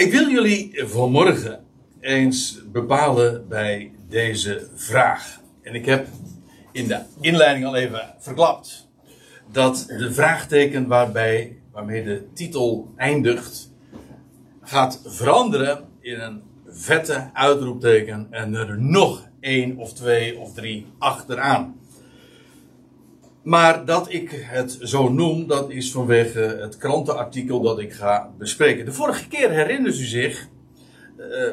Ik wil jullie vanmorgen eens bepalen bij deze vraag. En ik heb in de inleiding al even verklapt dat de vraagteken waarbij, waarmee de titel eindigt, gaat veranderen in een vette uitroepteken en er nog één of twee of drie achteraan. Maar dat ik het zo noem, dat is vanwege het krantenartikel dat ik ga bespreken. De vorige keer herinnert u zich uh,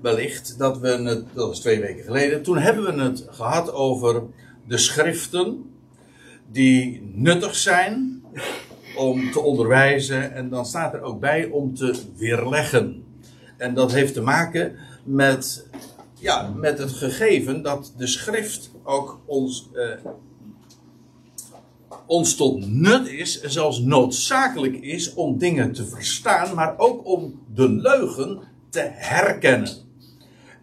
wellicht dat we het, dat was twee weken geleden, toen hebben we het gehad over de schriften die nuttig zijn om te onderwijzen en dan staat er ook bij om te weerleggen. En dat heeft te maken met, ja, met het gegeven dat de schrift ook ons uh, ons tot nut is en zelfs noodzakelijk is om dingen te verstaan, maar ook om de leugen te herkennen.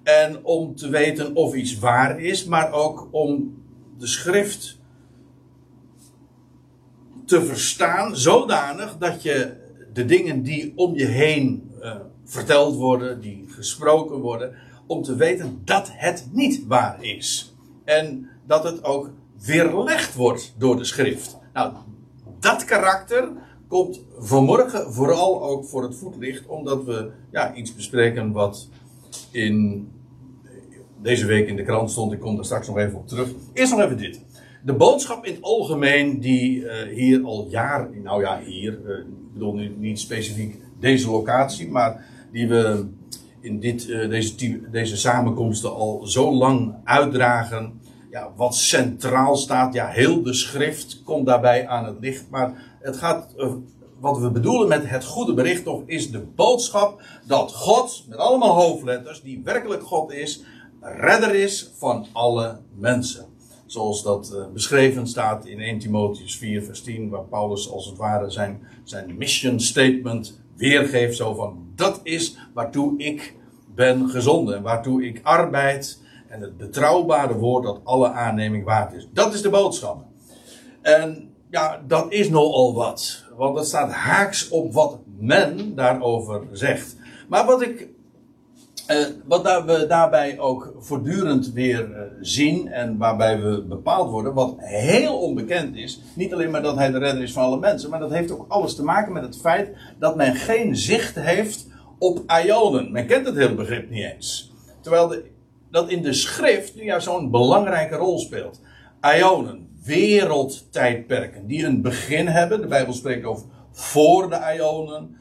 En om te weten of iets waar is, maar ook om de schrift te verstaan zodanig dat je de dingen die om je heen uh, verteld worden, die gesproken worden, om te weten dat het niet waar is. En dat het ook weerlegd wordt door de schrift. Nou, dat karakter komt vanmorgen vooral ook voor het voetlicht, omdat we ja, iets bespreken wat in deze week in de krant stond. Ik kom daar straks nog even op terug. Eerst nog even dit. De boodschap in het algemeen die uh, hier al jaren, nou ja, hier, uh, ik bedoel nu niet specifiek deze locatie, maar die we in dit, uh, deze, deze samenkomsten al zo lang uitdragen ja, wat centraal staat. Ja, heel de schrift komt daarbij aan het licht. Maar het gaat, uh, wat we bedoelen met het goede bericht of is de boodschap dat God, met allemaal hoofdletters, die werkelijk God is, redder is van alle mensen. Zoals dat uh, beschreven staat in 1 Timotheus 4 vers 10, waar Paulus als het ware zijn, zijn mission statement weergeeft. Zo van, dat is waartoe ik ben gezonden en waartoe ik arbeid en het betrouwbare woord dat alle aanneming waard is. Dat is de boodschap. En ja, dat is nogal wat. Want dat staat haaks op wat men daarover zegt. Maar wat ik. Eh, wat we daarbij ook voortdurend weer eh, zien en waarbij we bepaald worden, wat heel onbekend is, niet alleen maar dat hij de redder is van alle mensen, maar dat heeft ook alles te maken met het feit dat men geen zicht heeft op Ionen. Men kent het hele begrip niet eens. Terwijl de dat in de schrift nu juist zo'n belangrijke rol speelt. Ionen, wereldtijdperken, die een begin hebben. De Bijbel spreekt over voor de Ionen.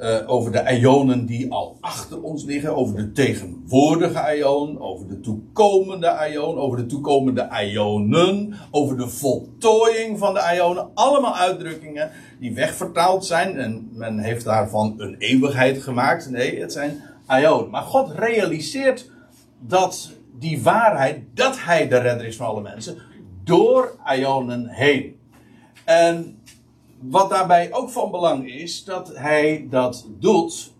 Uh, over de Ionen die al achter ons liggen. Over de tegenwoordige Ion. Over de toekomende Ion. Over de toekomende Ionen. Over de voltooiing van de Ionen. Allemaal uitdrukkingen die wegvertaald zijn. En men heeft daarvan een eeuwigheid gemaakt. Nee, het zijn Ionen. Maar God realiseert dat die waarheid, dat hij de redder is van alle mensen, door Ionen heen. En wat daarbij ook van belang is, dat hij dat doet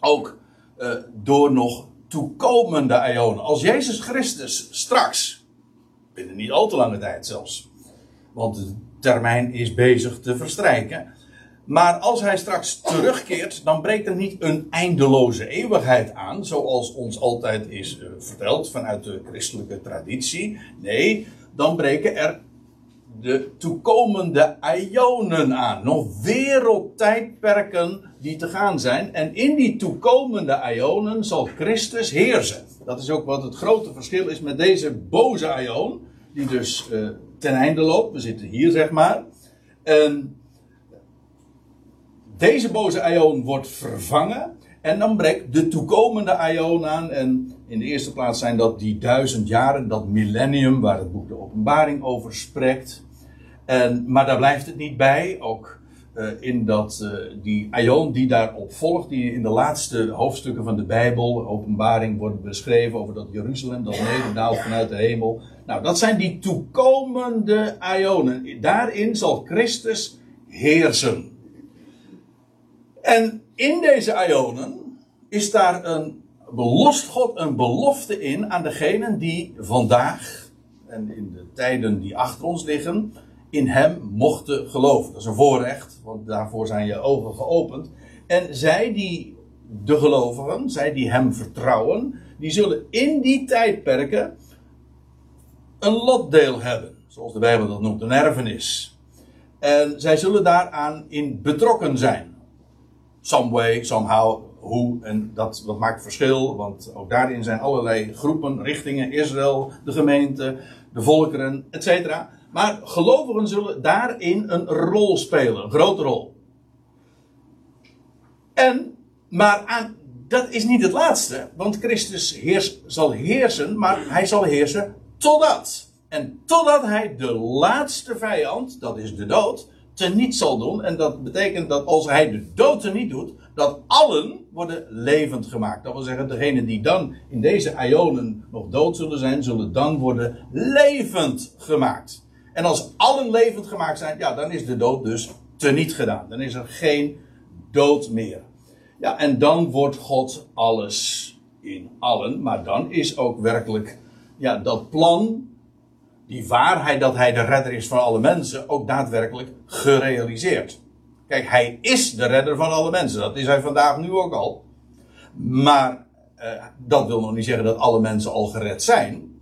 ook uh, door nog toekomende Ionen. Als Jezus Christus straks, binnen niet al te lange tijd zelfs, want de termijn is bezig te verstrijken, maar als hij straks terugkeert, dan breekt er niet een eindeloze eeuwigheid aan, zoals ons altijd is uh, verteld vanuit de christelijke traditie. Nee, dan breken er de toekomende ionen aan. Nog wereldtijdperken die te gaan zijn. En in die toekomende ionen zal Christus heersen. Dat is ook wat het grote verschil is met deze boze ion, die dus uh, ten einde loopt. We zitten hier, zeg maar. En deze boze Ion wordt vervangen. En dan breekt de toekomende Ion aan. En in de eerste plaats zijn dat die duizend jaren, dat millennium, waar het boek de Openbaring over spreekt. En, maar daar blijft het niet bij. Ook uh, in dat, uh, die Ion die daarop volgt, die in de laatste hoofdstukken van de Bijbel, Openbaring, wordt beschreven over dat Jeruzalem dat nederdaalt vanuit de hemel. Nou, dat zijn die toekomende Ionen. Daarin zal Christus heersen. En in deze Ionen is daar een belost God een belofte in aan degenen die vandaag en in de tijden die achter ons liggen, in hem mochten geloven. Dat is een voorrecht, want daarvoor zijn je ogen geopend. En zij die de gelovigen, zij die hem vertrouwen, die zullen in die tijdperken een lotdeel hebben. Zoals de Bijbel dat noemt, een erfenis. En zij zullen daaraan in betrokken zijn. Some way, somehow, hoe. En dat, dat maakt verschil, want ook daarin zijn allerlei groepen, richtingen, Israël, de gemeente, de volkeren, etc. Maar gelovigen zullen daarin een rol spelen, een grote rol. En, maar aan, dat is niet het laatste, want Christus heers, zal heersen, maar hij zal heersen totdat. En totdat hij de laatste vijand, dat is de dood, teniet zal doen. En dat betekent dat als hij de dood teniet doet, dat allen worden levend gemaakt. Dat wil zeggen, degenen die dan in deze ionen nog dood zullen zijn, zullen dan worden levend gemaakt. En als allen levend gemaakt zijn, ja, dan is de dood dus teniet gedaan. Dan is er geen dood meer. Ja, en dan wordt God alles in allen. Maar dan is ook werkelijk ja, dat plan, die waarheid dat hij de redder is van alle mensen, ook daadwerkelijk gerealiseerd. Kijk, hij is de redder van alle mensen. Dat is hij vandaag nu ook al. Maar eh, dat wil nog niet zeggen dat alle mensen al gered zijn.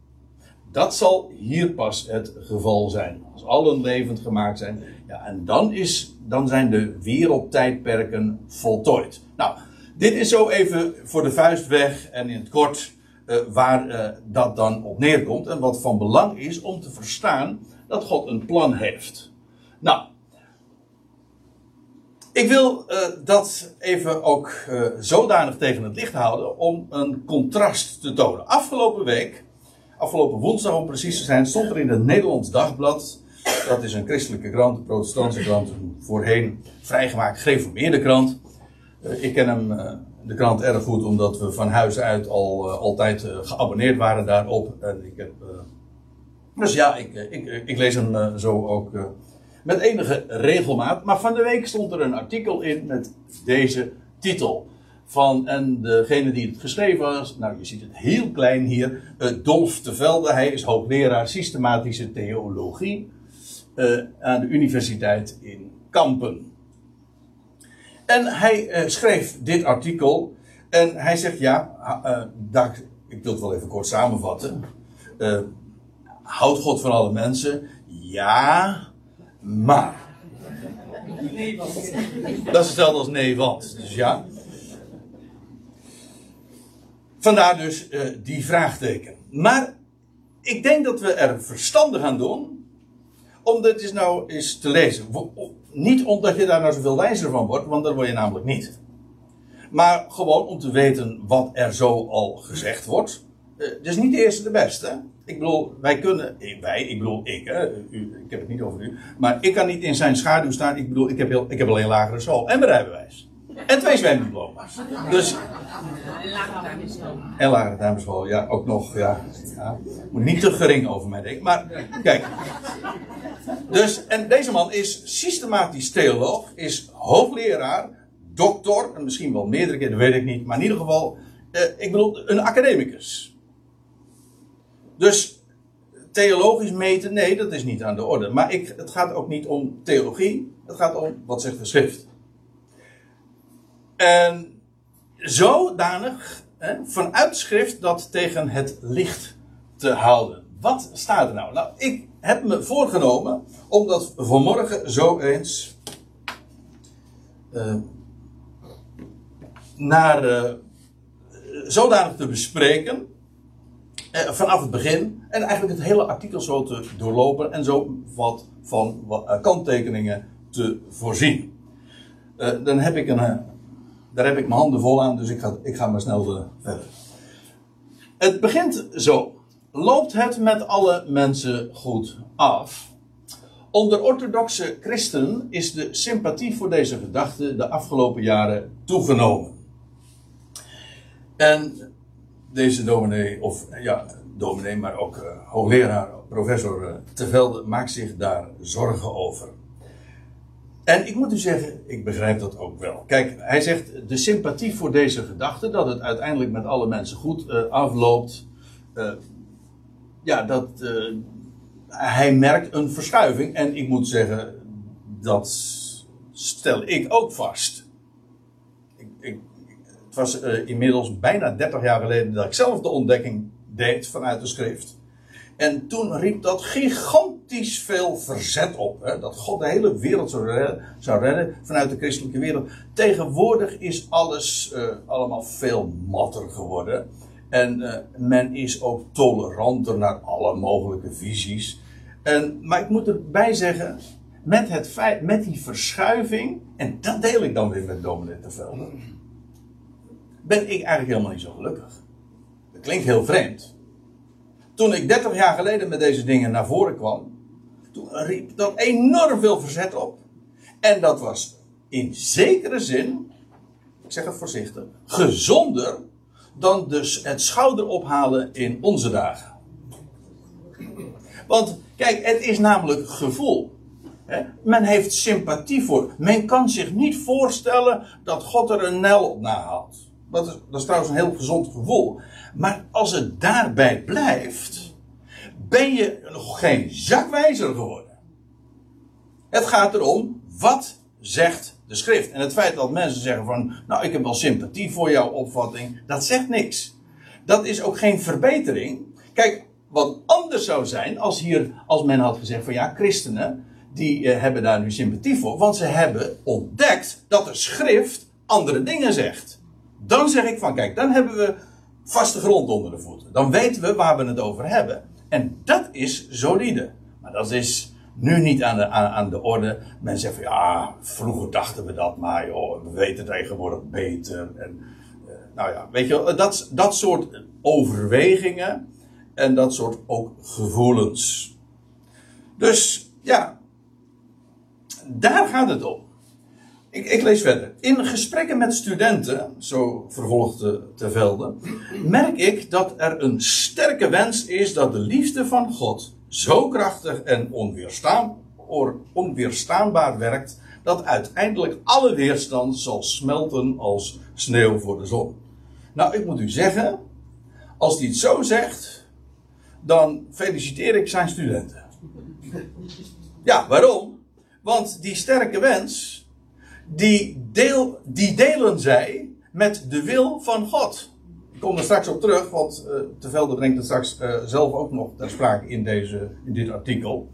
Dat zal hier pas het geval zijn. Als allen levend gemaakt zijn. Ja, en dan, is, dan zijn de wereldtijdperken voltooid. Nou, dit is zo even voor de vuist weg en in het kort uh, waar uh, dat dan op neerkomt. En wat van belang is om te verstaan dat God een plan heeft. Nou, ik wil uh, dat even ook zodanig tegen het licht houden om een contrast te tonen. Afgelopen week Afgelopen woensdag om precies te zijn stond er in het Nederlands Dagblad. Dat is een christelijke krant, een protestantse krant, een voorheen vrijgemaakt gereformeerde krant. Uh, ik ken hem, uh, de krant erg goed, omdat we van huis uit al uh, altijd geabonneerd waren daarop. En ik heb, dus ja, ik, ik, lees hem zo ook met enige regelmaat. Maar van de week stond er een artikel in met deze titel van, en degene die het geschreven was, nou je ziet het heel klein hier, uh, Dolf de Velde, hij is hoogleraar systematische theologie aan de universiteit in Kampen. En hij uh, schreef dit artikel en hij zegt ja, daar, ik wil het wel even kort samenvatten. houdt God van alle mensen? Ja, maar. Dat is hetzelfde als nee, want. Dus ja. Vandaar dus uh, die vraagteken. Maar ik denk dat we er verstandig aan doen om dit eens nou eens te lezen. Niet omdat je daar nou zoveel wijzer van wordt, want dat word je namelijk niet. Maar gewoon om te weten wat er zo al gezegd wordt. Uh, dus niet de eerste de beste. Ik bedoel, wij kunnen, wij, ik bedoel ik, hè, ik heb het niet over u, maar ik kan niet in zijn schaduw staan. Ik bedoel, ik heb, heel, ik heb alleen lagere school en rijbewijs. En twee zwemdiploma's. Dus, en lagere tuinbeschool, ja, ook nog, ja, ja. Moet niet te gering over mij denken. Maar, kijk. Dus, en deze man is systematisch theoloog, is hoogleraar, dokter, en misschien wel meerdere keer, dat weet ik niet, maar in ieder geval, eh, ik bedoel, een academicus. Dus, theologisch meten, nee, dat is niet aan de orde. Maar ik, het gaat ook niet om theologie, het gaat om wat zegt de schrift. En zodanig hè, vanuit schrift dat tegen het licht te houden. Wat staat er nou? Nou, ik heb me voorgenomen om dat vanmorgen zo eens uh, naar uh, zodanig te bespreken. Uh, vanaf het begin. En eigenlijk het hele artikel zo te doorlopen. En zo wat van kanttekeningen te voorzien. dan heb ik een daar heb ik mijn handen vol aan, dus ik ga, ik ga maar snel uh, verder. Het begint zo. Loopt het met alle mensen goed af? Onder orthodoxe christenen is de sympathie voor deze gedachte de afgelopen jaren toegenomen. En deze dominee, of ja, dominee, maar ook uh, hoogleraar, professor uh, Tevelde maakt zich daar zorgen over. En ik moet u zeggen, ik begrijp dat ook wel. Kijk, hij zegt de sympathie voor deze gedachte, dat het uiteindelijk met alle mensen goed uh, afloopt. Uh, ja, dat. Uh, hij merkt een verschuiving. En ik moet zeggen, dat stel ik ook vast. Ik, ik, het was inmiddels bijna 30 jaar geleden dat ik zelf de ontdekking deed vanuit de schrift. En toen riep dat gigantisch veel verzet op. Hè? Dat God de hele wereld zou redden, vanuit de christelijke wereld. Tegenwoordig is alles uh, allemaal veel matter geworden. En uh, men is ook toleranter naar alle mogelijke visies. En, maar ik moet erbij zeggen, met, het feit, met die verschuiving, en dat deel ik dan weer met dominee Velde, ben ik eigenlijk helemaal niet zo gelukkig. Dat klinkt heel vreemd. Toen ik 30 jaar geleden met deze dingen naar voren kwam, toen riep dat enorm veel verzet op. En dat was in zekere zin, ik zeg het voorzichtig, gezonder dan dus het schouder ophalen in onze dagen. Want kijk, het is namelijk gevoel. Men heeft sympathie voor. Men kan zich niet voorstellen dat God er een nel op nahaalt. Dat is, dat is trouwens een heel gezond gevoel. Maar als het daarbij blijft, ben je nog geen zakwijzer geworden. Het gaat erom, wat zegt de schrift? En het feit dat mensen zeggen van, nou ik heb wel sympathie voor jouw opvatting, dat zegt niks. Dat is ook geen verbetering. Kijk, wat anders zou zijn als hier, als men had gezegd van ja, christenen, die eh, hebben daar nu sympathie voor, want ze hebben ontdekt dat de schrift andere dingen zegt. Dan zeg ik van, kijk, dan hebben we vaste grond onder de voeten. Dan weten we waar we het over hebben. En dat is solide. Maar dat is nu niet aan de, aan, aan de orde. Men zegt van, ja, vroeger dachten we dat, maar joh, we weten tegenwoordig beter. En, uh, nou ja, weet je dat, dat soort overwegingen en dat soort ook gevoelens. Dus ja, daar gaat het om. Ik, ik, lees verder. In gesprekken met studenten, zo vervolgde Te Velde, merk ik dat er een sterke wens is dat de liefde van God zo krachtig en onweerstaanbaar werkt, dat uiteindelijk alle weerstand zal smelten als sneeuw voor de zon. Nou, ik moet u zeggen, als hij het zo zegt, dan feliciteer ik zijn studenten. Ja, waarom? Want die sterke wens, die, deel, die delen zij met de wil van God. Ik kom er straks op terug, want uh, brengt het straks uh, zelf ook nog ter sprake in, deze, in dit artikel.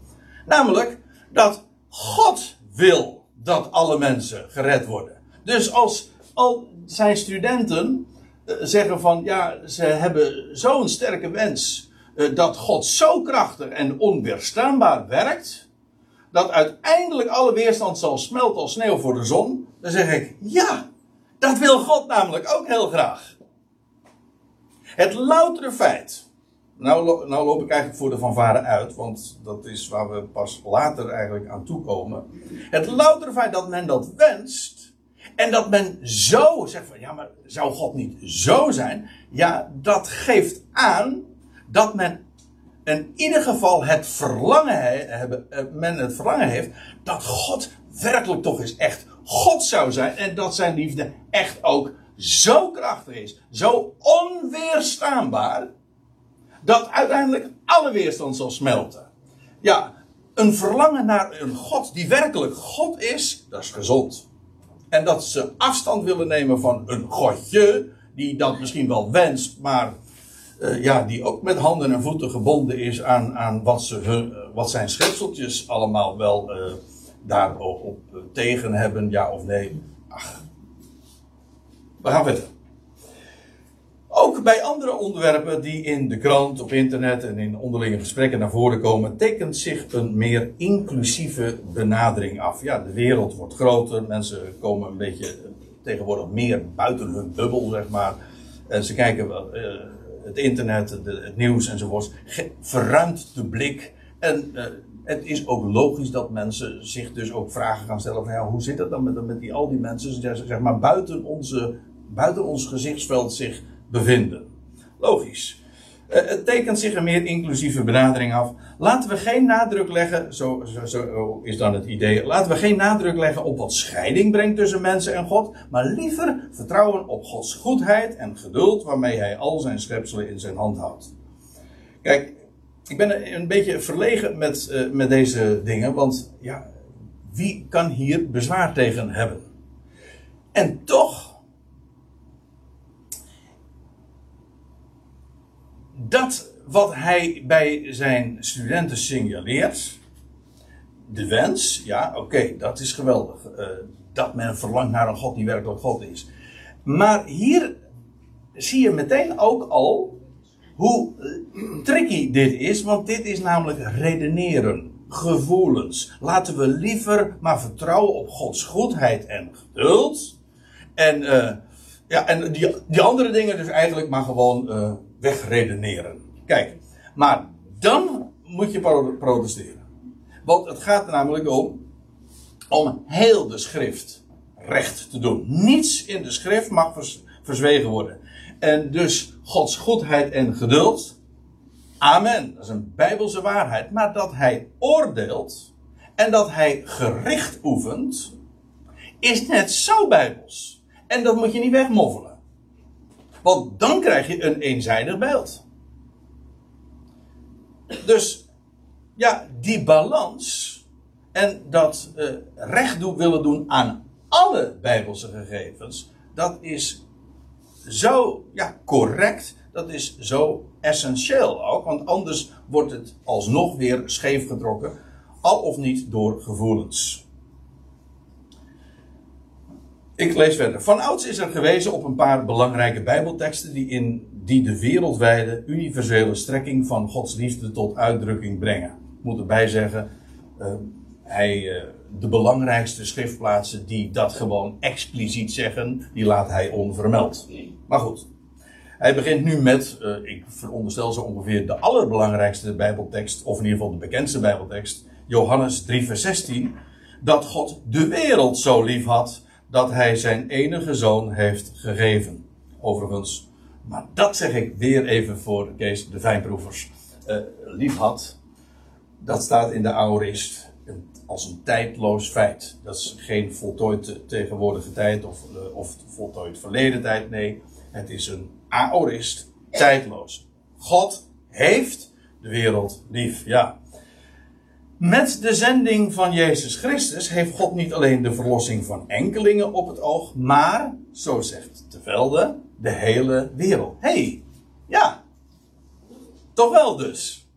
Namelijk dat God wil dat alle mensen gered worden. Dus als al zijn studenten uh, zeggen van ja, ze hebben zo'n sterke wens dat God zo krachtig en onweerstaanbaar werkt, dat uiteindelijk alle weerstand zal smelten als sneeuw voor de zon, dan zeg ik ja, dat wil God namelijk ook heel graag. Het loutere feit. Nou, nou loop ik eigenlijk voor de fanfare uit, want dat is waar we pas later eigenlijk aan toekomen. Het loutere feit dat men dat wenst. En dat men zo zegt van ja, maar zou God niet zo zijn? Ja, dat geeft aan dat men in ieder geval het verlangen, hebben, eh, men het verlangen heeft dat God werkelijk toch eens echt God zou zijn en dat zijn liefde echt ook zo krachtig is, zo onweerstaanbaar, dat uiteindelijk alle weerstand zal smelten. Ja, een verlangen naar een God die werkelijk God is, dat is gezond. En dat ze afstand willen nemen van een Godje, die dat misschien wel wenst, maar uh, ja, die ook met handen en voeten gebonden is aan, aan wat, ze, uh, wat zijn schepseltjes allemaal wel uh, daarop tegen hebben, ja of nee. Ach, we gaan verder. Ook bij andere onderwerpen die in de krant, op internet en in onderlinge gesprekken naar voren komen, tekent zich een meer inclusieve benadering af. Ja, de wereld wordt groter, mensen komen een beetje tegenwoordig meer buiten hun bubbel, zeg maar. En ze kijken uh, het internet, het nieuws enzovoorts, verruimt de blik. En uh, het is ook logisch dat mensen zich dus ook vragen gaan stellen van ja, hoe zit het dan met, met die, al die mensen, zeg maar, buiten onze buiten ons gezichtsveld zich bevinden. Logisch. Uh, het tekent zich een meer inclusieve benadering af. Laten we geen nadruk leggen, zo, zo, zo, is dan het idee, laten we geen nadruk leggen op wat scheiding brengt tussen mensen en God, maar liever vertrouwen op Gods goedheid en geduld waarmee Hij al zijn schepselen in zijn hand houdt. Kijk, ik ben een beetje verlegen met, uh, met deze dingen, want ja, wie kan hier bezwaar tegen hebben? En toch dat wat hij bij zijn studenten signaleert, de wens, ja, oké, dat is geweldig. Uh, dat men verlangt naar een God die werkelijk God is. Maar hier zie je meteen ook al hoe tricky dit is, want dit is namelijk redeneren, gevoelens. Laten we liever maar vertrouwen op Gods goedheid en geduld. En, uh, ja, en die, die andere dingen dus eigenlijk maar gewoon wegredeneren. Kijk, maar dan moet je protesteren. Want het gaat er namelijk om, om heel de schrift recht te doen. Niets in de schrift mag vers, verzwegen worden. En dus Gods goedheid en geduld. Amen. Dat is een bijbelse waarheid. Maar dat hij oordeelt en dat hij gericht oefent, is net zo bijbels. En dat moet je niet wegmoffelen. Want dan krijg je een eenzijdig beeld. Dus ja, die balans en dat uh, recht doen, willen doen aan alle bijbelse gegevens, dat is zo ja, correct, dat is zo essentieel ook, want anders wordt het alsnog weer scheef getrokken, al of niet door gevoelens. Ik lees verder. Van ouds is er gewezen op een paar belangrijke Bijbelteksten die, in, die de wereldwijde universele strekking van Gods liefde tot uitdrukking brengen. Ik moet erbij zeggen, uh, hij, uh, de belangrijkste schriftplaatsen die dat gewoon expliciet zeggen, die laat hij onvermeld. Maar goed, hij begint nu met, uh, ik veronderstel zo ongeveer de allerbelangrijkste Bijbeltekst, of in ieder geval de bekendste Bijbeltekst, Johannes 3, vers 16, dat God de wereld zo lief had dat hij zijn enige zoon heeft gegeven. Overigens, maar dat zeg ik weer even voor Kees, de fijnproevers. Uh, lief had, dat staat in de aorist als een tijdloos feit. Dat is geen voltooid tegenwoordige tijd of, uh, of voltooid verleden tijd. Nee, het is een aorist, tijdloos. God heeft de wereld lief. Ja, met de zending van Jezus Christus heeft God niet alleen de verlossing van enkelingen op het oog, maar, zo zegt de Velde, de hele wereld. Hey, ja, toch wel dus.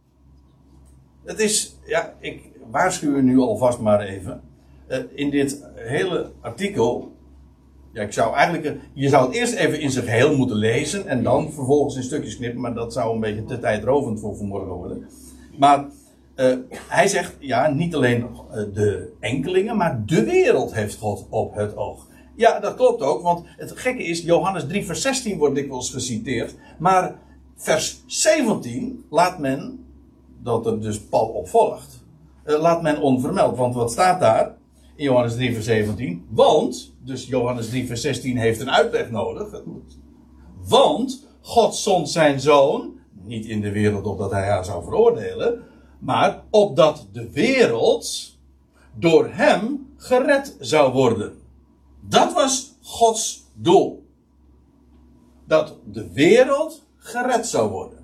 Het is, ja, ik waarschuw u nu alvast maar even. Uh, in dit hele artikel, ja, ik zou eigenlijk, je zou het eerst even in zijn geheel moeten lezen en dan vervolgens in stukjes knippen, maar dat zou een beetje te tijdrovend voor vanmorgen worden. Maar uh, hij zegt, ja, niet alleen uh, de enkelingen, maar de wereld heeft God op het oog. Ja, dat klopt ook, want het gekke is, Johannes 3, vers 16 wordt dikwijls geciteerd. Maar vers 17 laat men, dat er dus Paul op volgt, uh, laat men onvermeld. Want wat staat daar in Johannes 3, vers 17? Want, dus Johannes 3, vers 16 heeft een uitleg nodig. Want God zond zijn zoon, niet in de wereld opdat hij haar zou veroordelen, maar opdat de wereld door hem gered zou worden. Dat was Gods doel. Dat de wereld gered zou worden.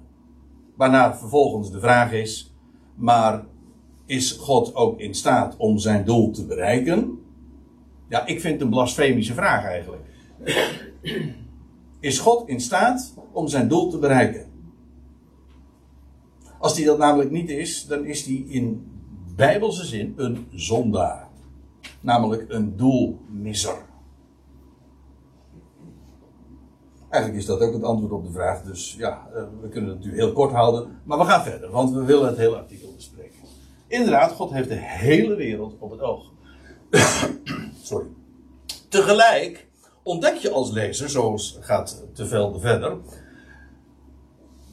Waarna vervolgens de vraag is: maar is God ook in staat om zijn doel te bereiken? Ja, ik vind het een blasfemische vraag eigenlijk. Is God in staat om zijn doel te bereiken? Als die dat namelijk niet is, dan is die in bijbelse zin een zondaar. Namelijk een doelmisser. Eigenlijk is dat ook het antwoord op de vraag. Dus ja, eh, we kunnen het nu heel kort houden. Maar we gaan verder, want we willen het hele artikel bespreken. Inderdaad, God heeft de hele wereld op het oog. Sorry. Tegelijk ontdek je als lezer, zoals gaat te velde verder,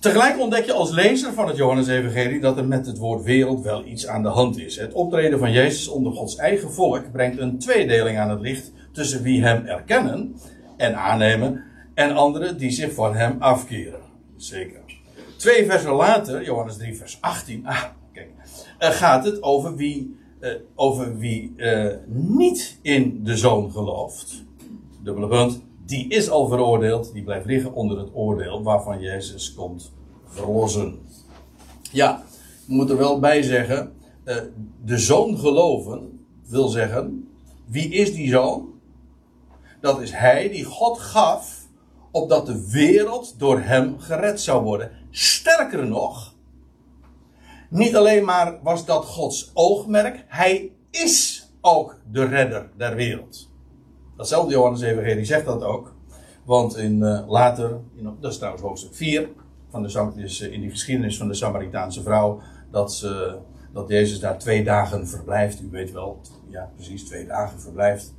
Tegelijk ontdek je als lezer van het Johannes-evangelie dat er met het woord wereld wel iets aan de hand is. Het optreden van Jezus onder Gods eigen volk brengt een tweedeling aan het licht tussen wie hem erkennen en aannemen en anderen die zich van hem afkeren. Zeker. Twee versen later, Johannes 3, vers 18, ah, kijk, uh, gaat het over wie, uh, over wie uh, niet in de zoon gelooft. Dubbele punt die is al veroordeeld, die blijft liggen onder het oordeel waarvan Jezus komt verlossen. Ja, ik moet er wel bij zeggen, uh, de zoon geloven wil zeggen, wie is die zoon? Dat is hij die God gaf opdat de wereld door hem gered zou worden. Sterker nog, niet alleen maar was dat Gods oogmerk, hij is ook de redder der wereld. Datzelfde Johannes Evangelie zegt dat ook. Want in, uh, later, in, dat is trouwens hoofdstuk 4, van de, dus in die geschiedenis van de Samaritaanse vrouw, dat, ze, dat Jezus daar twee dagen verblijft. U weet wel, ja precies, twee dagen verblijft.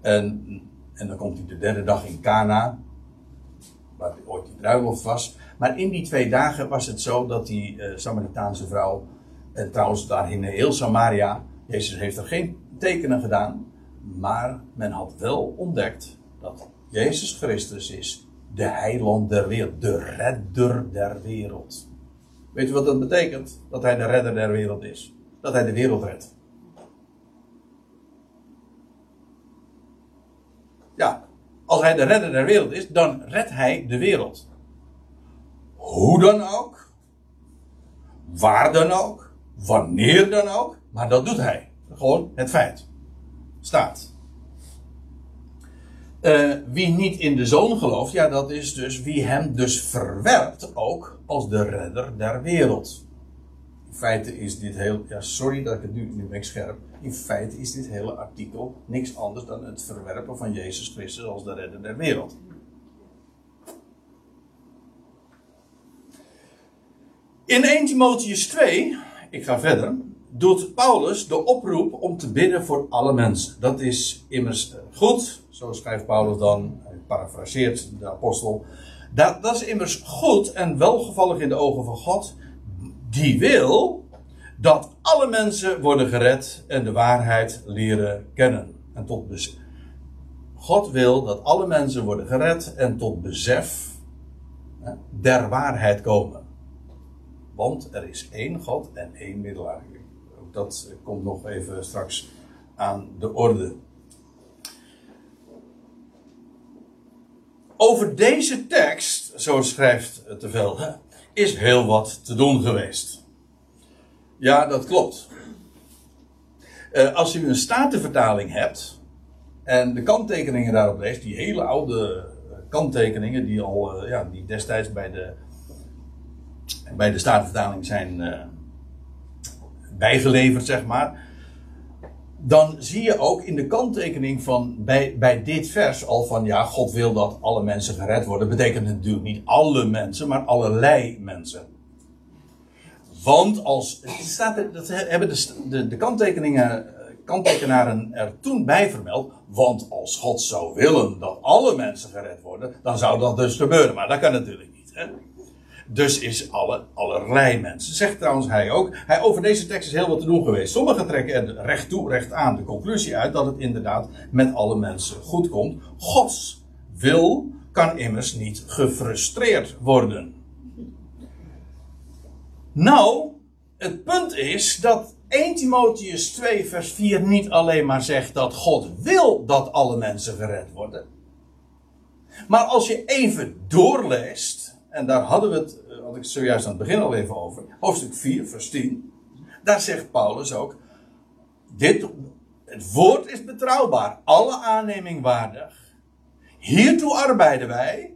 En, en dan komt hij de derde dag in Cana, waar ooit die bruiloft was. Maar in die twee dagen was het zo dat die uh, Samaritaanse vrouw, en trouwens daar in heel Samaria, Jezus heeft er geen tekenen gedaan, maar men had wel ontdekt dat Jezus Christus is de heiland der wereld, de redder der wereld. Weet u wat dat betekent? Dat hij de redder der wereld is. Dat hij de wereld redt. Ja, als hij de redder der wereld is, dan redt hij de wereld. Hoe dan ook, waar dan ook, wanneer dan ook, maar dat doet hij. Gewoon het feit. Staat. Uh, wie niet in de zoon gelooft, ja, dat is dus wie hem dus verwerpt ook als de redder der wereld. In feite is dit heel, ja, sorry dat ik het nu, nu ben scherp. In feite is dit hele artikel niks anders dan het verwerpen van Jezus Christus als de redder der wereld. In 1 Timotheus 2, ik ga verder, doet Paulus de oproep om te bidden voor alle mensen. Dat is immers goed, zo schrijft Paulus dan, hij parafraseert de apostel. Dat, dat is immers goed en welgevallig in de ogen van God, die wil dat alle mensen worden gered en de waarheid leren kennen. En tot besef. God wil dat alle mensen worden gered en tot besef der waarheid komen. Want er is één God en één middelaar. Dat komt nog even straks aan de orde. Over deze tekst, zo schrijft Te Velde, is heel wat te doen geweest. Ja, dat klopt. Uh, als u een statenvertaling hebt en de kanttekeningen daarop leest, die hele oude kanttekeningen die al uh, ja, die destijds bij de, bij de statenvertaling zijn bijgeleverd, zeg maar dan zie je ook in de kanttekening van bij, bij dit vers al van ja, God wil dat alle mensen gered worden. Betekent natuurlijk niet alle mensen, maar allerlei mensen. Want als, staat dat hebben de, de, de kanttekeningen, kanttekenaren er toen bij vermeld. Want als God zou willen dat alle mensen gered worden, dan zou dat dus gebeuren. Maar dat kan natuurlijk niet. Hè? Dus is alle, allerlei mensen. Zegt trouwens hij ook. Hij, over deze tekst is heel wat te doen geweest. Sommigen trekken er recht toe, recht aan de conclusie uit dat het inderdaad met alle mensen goed komt. Gods wil kan immers niet gefrustreerd worden. Nou, het punt is dat 1 Timotheus 2 vers 4 niet alleen maar zegt dat God wil dat alle mensen gered worden. Maar als je even doorleest en daar hadden we het, eh, had ik zojuist aan het begin al even over. Hoofdstuk 4, vers 10. Daar zegt Paulus ook. Dit, het woord is betrouwbaar. Alle aanneming waardig. Hiertoe arbeiden wij.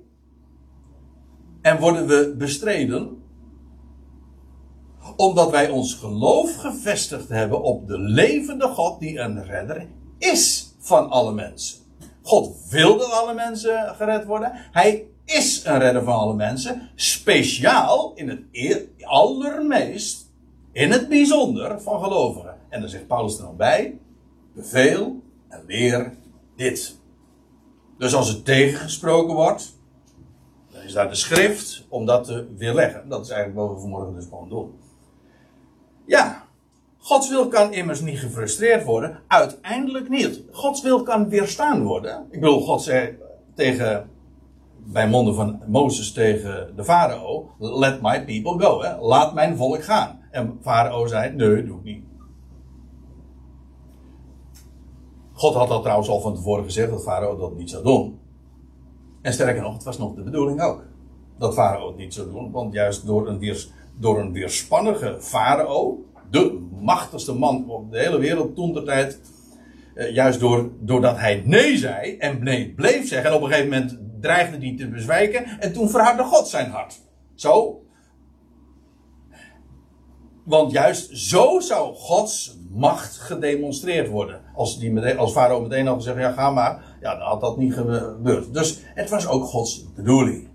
En worden we bestreden. Omdat wij ons geloof gevestigd hebben op de levende God die een redder is van alle mensen. God wil dat alle mensen gered worden. Hij is een redder van alle mensen. Speciaal in het allermeest, in het bijzonder van gelovigen. En dan zegt Paulus er nog bij: beveel en leer dit. Dus als het tegengesproken wordt, dan is daar de schrift om dat te weerleggen. Dat is eigenlijk wat we vanmorgen dus gewoon doen. Ja, Gods wil kan immers niet gefrustreerd worden. Uiteindelijk niet. Gods wil kan weerstaan worden. Ik bedoel, God zei tegen bij monden van Mozes tegen de farao: Let my people go. Hè? Laat mijn volk gaan. En farao zei: Nee, doe ik niet. God had dat trouwens al van tevoren gezegd dat farao dat niet zou doen. En sterker nog, het was nog de bedoeling ook. Dat farao het niet zou doen. Want juist door een, weers, door een weerspannige farao, de machtigste man op de hele wereld toen de tijd. Eh, juist door, doordat hij nee zei en nee bleef zeggen. En op een gegeven moment dreigde die te bezwijken en toen verhardde God zijn hart. Zo. Want juist zo zou Gods macht gedemonstreerd worden. Als, die meteen, als Farao meteen al gezegd, ja ga maar, ja, dan had dat niet gebeurd. Dus het was ook Gods bedoeling.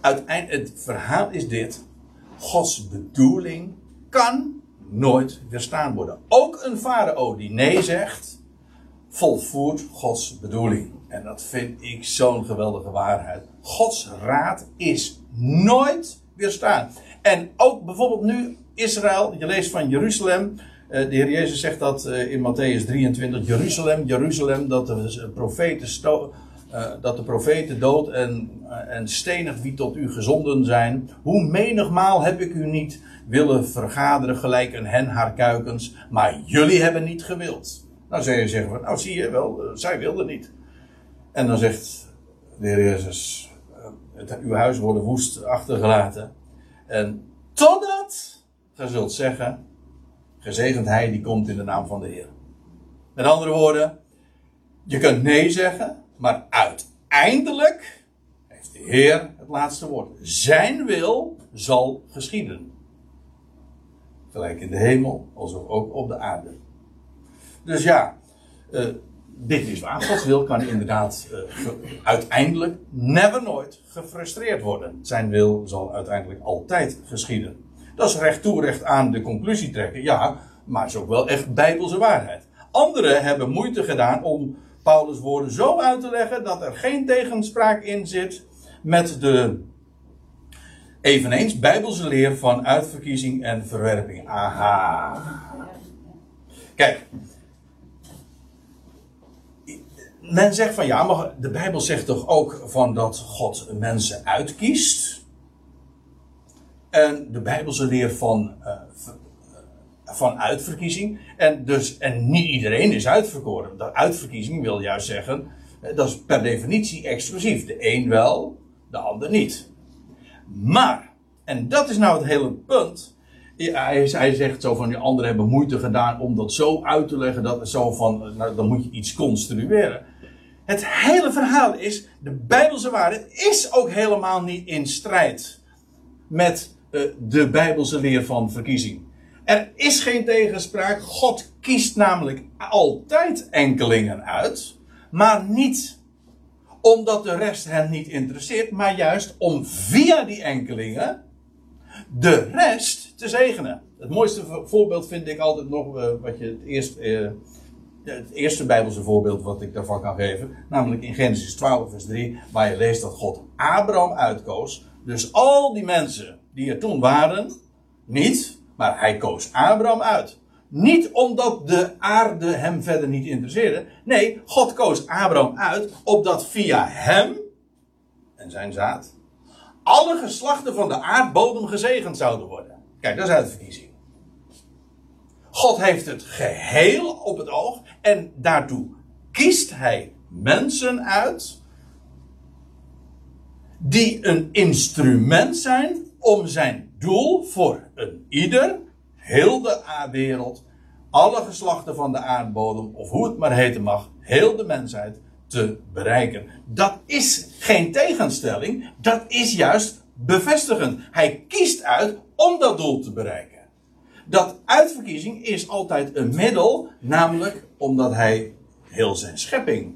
Uiteindelijk, het verhaal is dit. Gods bedoeling kan nooit weerstaan worden. Ook een farao die nee zegt, volvoert Gods bedoeling. En dat vind ik zo'n geweldige waarheid. Gods raad is nooit weerstaan. En ook bijvoorbeeld nu Israël, je leest van Jeruzalem. Eh, de Heer Jezus zegt dat eh, in Matthäus 23. Jeruzalem, Jeruzalem, dat de profeten, uh, dat de profeten dood en, en stenig wie tot u gezonden zijn. Hoe menigmaal heb ik u niet willen vergaderen gelijk een hen haar kuikens, maar jullie hebben niet gewild. Nou zou je zeggen van, nou zie je wel, zij wilden niet. En dan zegt de Heer Jezus, het, uw huis worden woest achtergelaten. En totdat, gij zult zeggen, gezegend hij die komt in de naam van de Heer. Met andere woorden, je kunt nee zeggen, maar uiteindelijk heeft de Heer het laatste woord. Zijn wil zal geschieden. Gelijk in de hemel, als ook op de aarde. Dus ja, uh, dit is waar. Gods wil kan inderdaad uh, uiteindelijk, never nooit, gefrustreerd worden. Zijn wil zal uiteindelijk altijd geschieden. Dat is recht toe, recht aan de conclusie trekken. Ja, maar is ook wel echt bijbelse waarheid. Anderen hebben moeite gedaan om Paulus' woorden zo uit te leggen dat er geen tegenspraak in zit met de eveneens bijbelse leer van uitverkiezing en verwerping. Aha. Kijk, men zegt van ja, maar de Bijbel zegt toch ook van dat God mensen uitkiest. En de Bijbelse leer van, uh, van uitverkiezing. En, dus, en niet iedereen is uitverkoren. Dat uitverkiezing wil juist zeggen, eh, dat is per definitie exclusief. De een wel, de ander niet. Maar, en dat is nou het hele punt. Hij, hij zegt zo van, die anderen hebben moeite gedaan om dat zo uit te leggen. Dat zo van, nou, dan moet je iets construeren. Het hele verhaal is, de Bijbelse waarheid is ook helemaal niet in strijd met uh, de Bijbelse leer van verkiezing. Er is geen tegenspraak. God kiest namelijk altijd enkelingen uit, maar niet omdat de rest hem niet interesseert, maar juist om via die enkelingen de rest te zegenen. Het mooiste voorbeeld vind ik altijd nog, uh, wat je het eerst. Uh, het eerste Bijbelse voorbeeld wat ik daarvan kan geven, namelijk in Genesis 12, vers 3, waar je leest dat God Abraham uitkoos. Dus al die mensen die er toen waren, niet, maar hij koos Abraham uit. Niet omdat de aarde hem verder niet interesseerde. Nee, God koos Abraham uit opdat via hem en zijn zaad alle geslachten van de aardbodem gezegend zouden worden. Kijk, dat is uitverkiezing. God heeft het geheel op het oog en daartoe kiest hij mensen uit die een instrument zijn om zijn doel voor een ieder, heel de wereld, alle geslachten van de aardbodem, of hoe het maar heten mag, heel de mensheid te bereiken. Dat is geen tegenstelling, dat is juist bevestigend. Hij kiest uit om dat doel te bereiken dat uitverkiezing is altijd een middel, namelijk omdat hij heel zijn schepping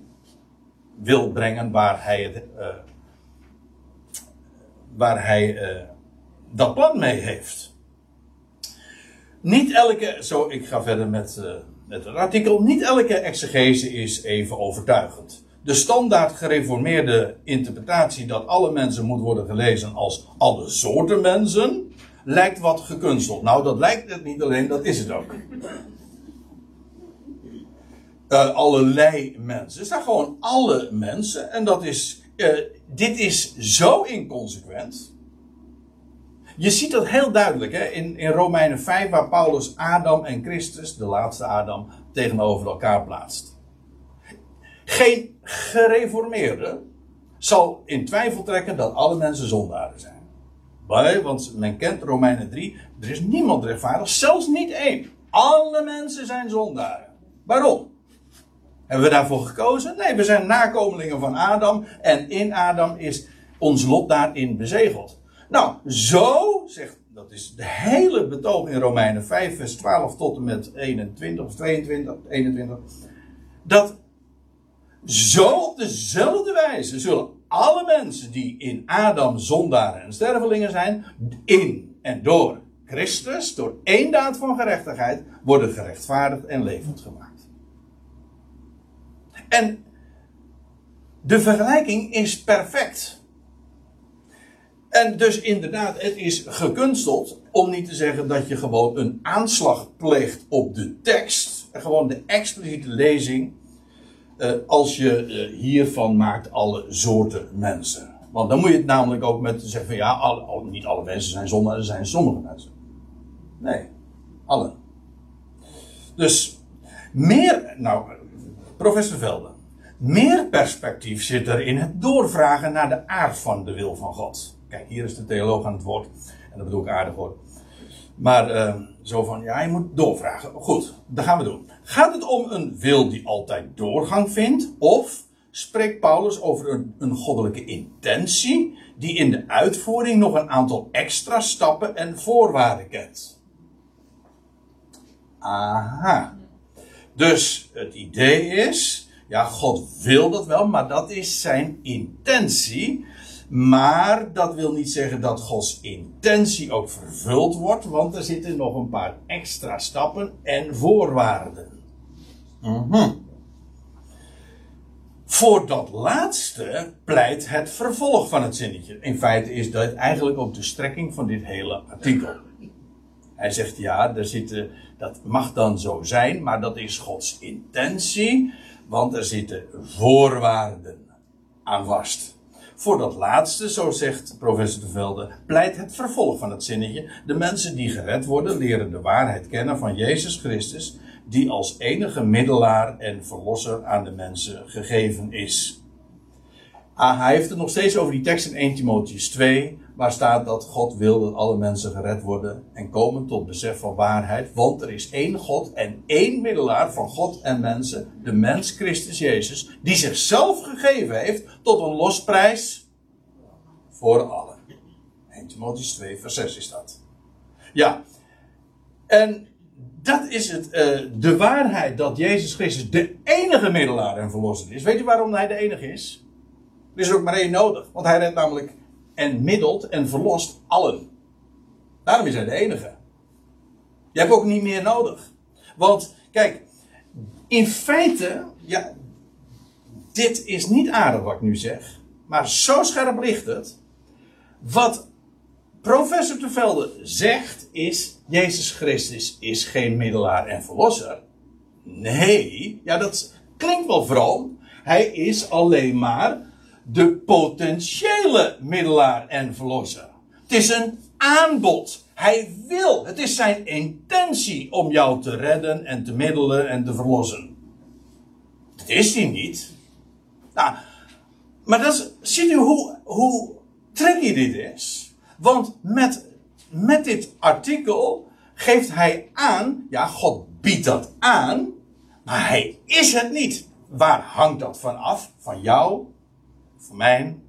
wil brengen waar hij, het, uh, waar hij uh, dat plan mee heeft. Niet elke, zo ik ga verder met, uh, met het artikel, niet elke exegese is even overtuigend. De standaard gereformeerde interpretatie dat alle mensen moet worden gelezen als alle soorten mensen, lijkt wat gekunsteld. Nou, dat lijkt het niet alleen, dat is het ook. Uh, allerlei mensen. Er staan gewoon alle mensen. En dat is. Uh, dit is zo inconsequent. Je ziet dat heel duidelijk hè, in, in Romeinen 5, waar Paulus Adam en Christus, de laatste Adam, tegenover elkaar plaatst. Geen gereformeerde zal in twijfel trekken dat alle mensen zondaren zijn want men kent Romeinen 3. Er is niemand rechtvaardig, zelfs niet één. Alle mensen zijn zondaren. Waarom? Hebben we daarvoor gekozen? Nee, we zijn nakomelingen van Adam. En in Adam is ons lot daarin bezegeld. Nou, zo, zegt, dat is de hele betoog in Romeinen 5, vers 12 tot en met 21 of 22, 21. Dat zo op dezelfde wijze zullen alle mensen die in Adam zondaren en stervelingen zijn, in en door Christus, door één daad van gerechtigheid, worden gerechtvaardigd en levend gemaakt. En de vergelijking is perfect. En dus inderdaad, het is gekunsteld om niet te zeggen dat je gewoon een aanslag pleegt op de tekst. Gewoon de expliciete lezing. Uh, als je uh, hiervan maakt alle soorten mensen. Want dan moet je het namelijk ook met zeggen van ja, alle, niet alle mensen zijn zondaar, er zijn sommige mensen. Nee, allen. Dus meer, nou, professor Velden, meer perspectief zit er in het doorvragen naar de aard van de wil van God. Kijk, hier is de theoloog aan het woord. En dat bedoel ik aardig hoor. Maar uh, zo van, ja, je moet doorvragen. Goed, dat gaan we doen. Gaat het om een wil die altijd doorgang vindt? Of spreekt Paulus over een, een goddelijke intentie die in de uitvoering nog een aantal extra stappen en voorwaarden kent? Aha. Dus het idee is, ja, God wil dat wel, maar dat is zijn intentie. Maar dat wil niet zeggen dat Gods intentie ook vervuld wordt, want er zitten nog een paar extra stappen en voorwaarden. Mm Voor dat laatste pleit het vervolg van het zinnetje. In feite is dat eigenlijk ook de strekking van dit hele artikel. Hij zegt ja, er zitten, dat mag dan zo zijn, maar dat is Gods intentie, want er zitten voorwaarden aan vast. Voor dat laatste, zo zegt professor de Velde, pleit het vervolg van het zinnetje. De mensen die gered worden, leren de waarheid kennen van Jezus Christus, die als enige middelaar en verlosser aan de mensen gegeven is. Ah, hij heeft het nog steeds over die tekst in 1 Timotheus 2, waar staat dat God wil dat alle mensen gered worden en komen tot besef van waarheid. Want er is één God en één middelaar van God en mensen, de mens Christus Jezus, die zichzelf gegeven heeft tot een losprijs voor allen. 1 Timotheus 2, vers 6 is dat. Ja, en dat is het, uh, de waarheid dat Jezus Christus de enige middelaar en verlosser is. Weet je waarom hij de enige is? Er is ook maar één nodig, want hij redt namelijk en middelt en verlost allen. Daarom is hij de enige. Je hebt ook niet meer nodig. Want, kijk, in feite, ja, dit is niet aardig wat ik nu zeg, maar zo scherp ligt het. Wat professor de Velde zegt is, Jezus Christus is geen middelaar en verlosser. Nee, ja, dat klinkt wel vroom. Hij is alleen maar de potentiële middelaar en verlosser. Het is een aanbod. Hij wil. Het is zijn intentie om jou te redden en te middelen en te verlossen. Dat is hij niet. Nou, maar dat is, ziet u hoe, hoe tricky dit is? Want met, met dit artikel geeft hij aan, ja, God biedt dat aan, maar hij is het niet. Waar hangt dat van af? Van jou van mijn,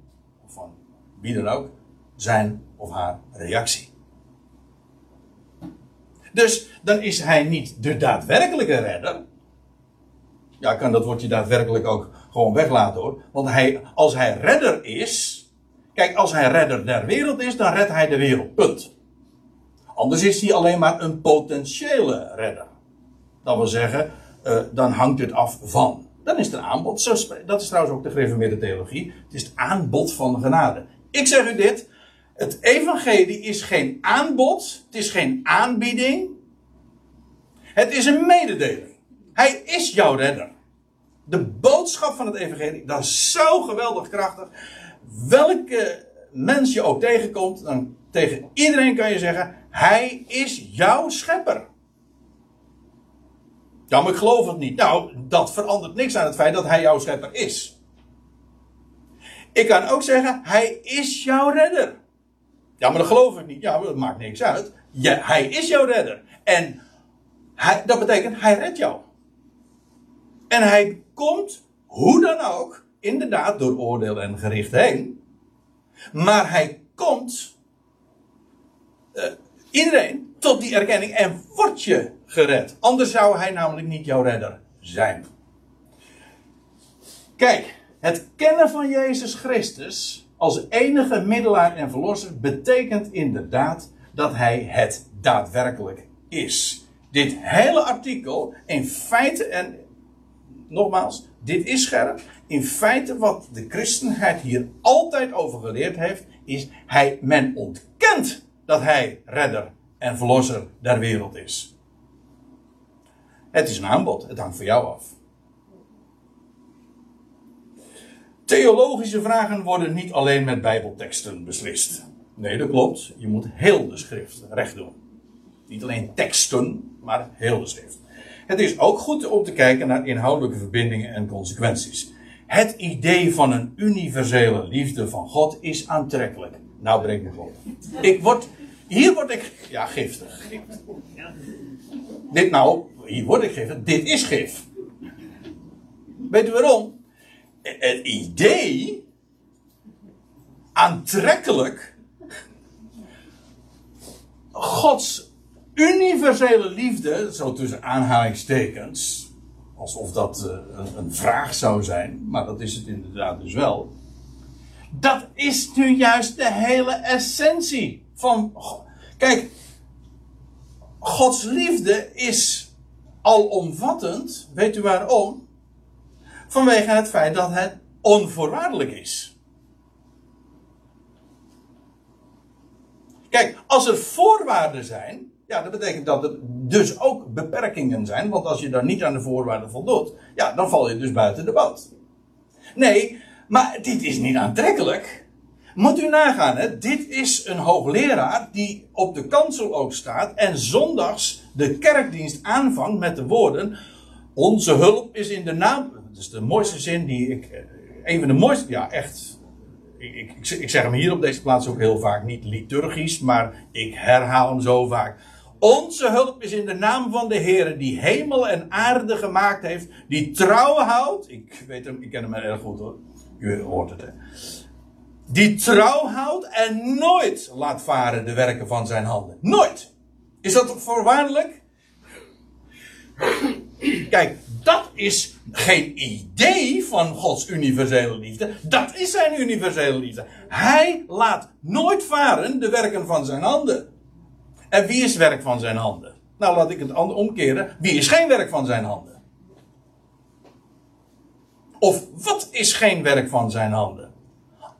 of van wie dan ook, zijn of haar reactie. Dus dan is hij niet de daadwerkelijke redder. Ja, kan dat woordje daadwerkelijk ook gewoon weglaten hoor. Want hij, als hij redder is. Kijk, als hij redder der wereld is, dan redt hij de wereld. Punt. Anders is hij alleen maar een potentiële redder. Dat wil zeggen, uh, dan hangt het af van. Dan is een aanbod. Dat is trouwens ook de gereformeerde theologie. Het is het aanbod van genade. Ik zeg u dit. Het evangelie is geen aanbod. Het is geen aanbieding. Het is een mededeling. Hij is jouw redder. De boodschap van het evangelie, dat is zo geweldig krachtig. Welke mens je ook tegenkomt, dan tegen iedereen kan je zeggen, hij is jouw schepper. Ja, maar ik geloof het niet. Nou, dat verandert niks aan het feit dat hij jouw schepper is. Ik kan ook zeggen, hij is jouw redder. Ja, maar dat geloof ik niet. Ja, dat maakt niks uit. Hij is jouw redder. En dat betekent, hij redt jou. En hij komt, hoe dan ook, inderdaad door oordeel en gericht heen. Maar hij komt uh, iedereen tot die erkenning en wordt je gered. Anders zou hij namelijk niet jouw redder zijn. Kijk, het kennen van Jezus Christus als enige middelaar en verlosser betekent inderdaad dat hij het daadwerkelijk is. Dit hele artikel in feite, en nogmaals, dit is scherp. In feite wat de christenheid hier altijd over geleerd heeft, is hij, men ontkent dat hij redder en verlosser der wereld is. Het is een aanbod, het hangt van jou af. Theologische vragen worden niet alleen met Bijbelteksten beslist. Nee, dat klopt. Je moet heel de schrift recht doen. Niet alleen teksten, maar heel de schrift. Het is ook goed om te kijken naar inhoudelijke verbindingen en consequenties. Het idee van een universele liefde van God is aantrekkelijk. Nou breng me op. Ik word, hier word ik, ja, giftig. Dit nou, hier word ik giftig. Dit is gif. Weet u waarom? Het idee, aantrekkelijk, Gods universele liefde, zo tussen aanhalingstekens, alsof dat een, een, vraag zou zijn, maar dat is het inderdaad dus wel. Dat is nu juist de hele essentie van. Kijk, Gods liefde is alomvattend. Weet u waarom? Vanwege het feit dat het onvoorwaardelijk is. Kijk, als er voorwaarden zijn, ja, dat betekent dat er dus ook beperkingen zijn. Want als je dan niet aan de voorwaarden voldoet, ja, dan val je dus buiten de boot. Nee, maar dit is niet aantrekkelijk. Moet u nagaan, hè? dit is een hoogleraar die op de kansel ook staat en zondags de kerkdienst aanvangt met de woorden: Onze hulp is in de naam. Dat is de mooiste zin die ik. Eh, een van de mooiste, ja, echt. Ik, ik, ik zeg hem hier op deze plaats ook heel vaak, niet liturgisch, maar ik herhaal hem zo vaak. Onze hulp is in de naam van de Heer, die hemel en aarde gemaakt heeft, die trouw houdt. Ik weet hem, ik ken hem erg goed hoor. U hoort het hè. Die trouw houdt en nooit laat varen de werken van zijn handen. Nooit. Is dat voorwaardelijk? Kijk, dat is geen idee van Gods universele liefde. Dat is zijn universele liefde. Hij laat nooit varen de werken van zijn handen. En wie is werk van zijn handen? Nou, laat ik het omkeren. Wie is geen werk van zijn handen? Of wat is geen werk van zijn handen?